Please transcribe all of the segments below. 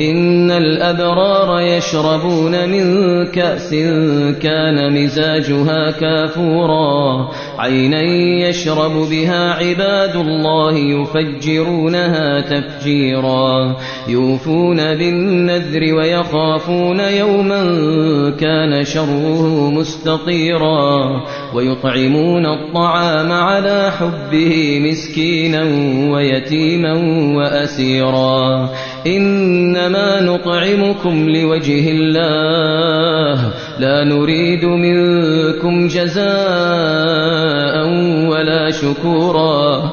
إن الأبرار يشربون من كأس كان مزاجها كافورا. عينا يشرب بها عباد الله يفجرونها تفجيرا. يوفون بالنذر ويخافون يوما كان شره مستطيرا. ويطعمون الطعام على حبه مسكينا ويتيما وأسيرا. إنما نطعمكم لوجه الله. لا نريد منكم جزاء ولا شكورا.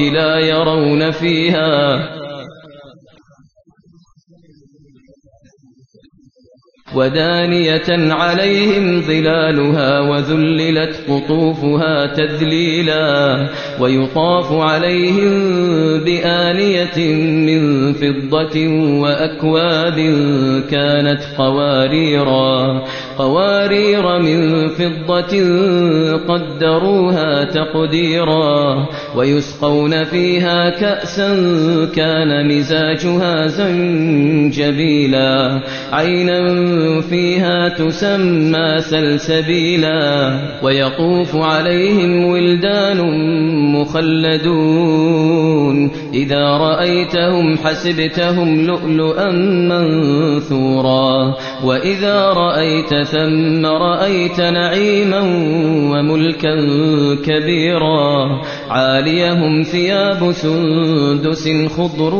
لا يرون فيها. ودانية عليهم ظلالها وذللت قطوفها تذليلا ويطاف عليهم بآنية من فضة وأكواب كانت قواريرا. قوارير من فضة قدروها تقديرا ويسقون فيها كأسا كان مزاجها زنجبيلا عينا فيها تسمى سلسبيلا ويطوف عليهم ولدان مخلدون إذا رأيتهم حسبتهم لؤلؤا منثورا وإذا رأيت ثم رأيت نعيما وملكا كبيرا عاليهم ثياب سندس خضر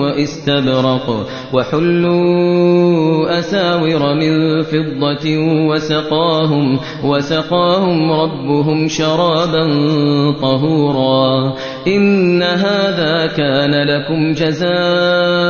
واستبرق وحلوا أساور من فضة وسقاهم وسقاهم ربهم شرابا طهورا إن هذا كان لكم جزاء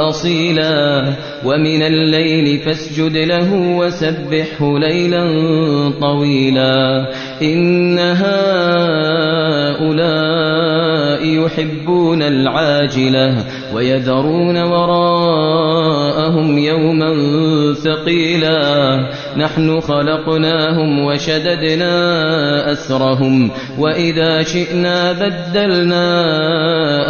وأصيلا ومن الليل فاسجد له وسبحه ليلا طويلا إن هؤلاء يحبون العاجلة ويذرون وراءهم يوما ثقيلا. نحن خلقناهم وشددنا أسرهم وإذا شئنا بدلنا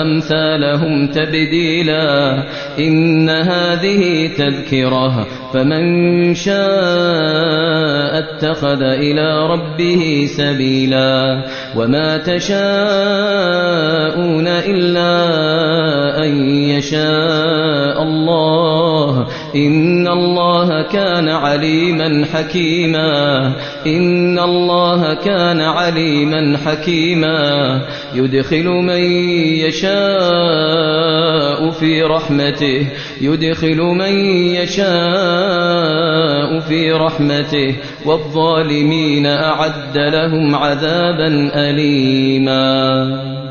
أمثالهم تبديلا. إن هذه تذكرة فمن شاء اتخذ إلى ربه سبيلا. وما تشاءون إلا أن يشاء الله إن الله كان عليما حكيما إن الله كان عليما حكيما يدخل من يشاء في رحمته يدخل من يشاء في رحمته والظالمين أعد لهم عذابا أليما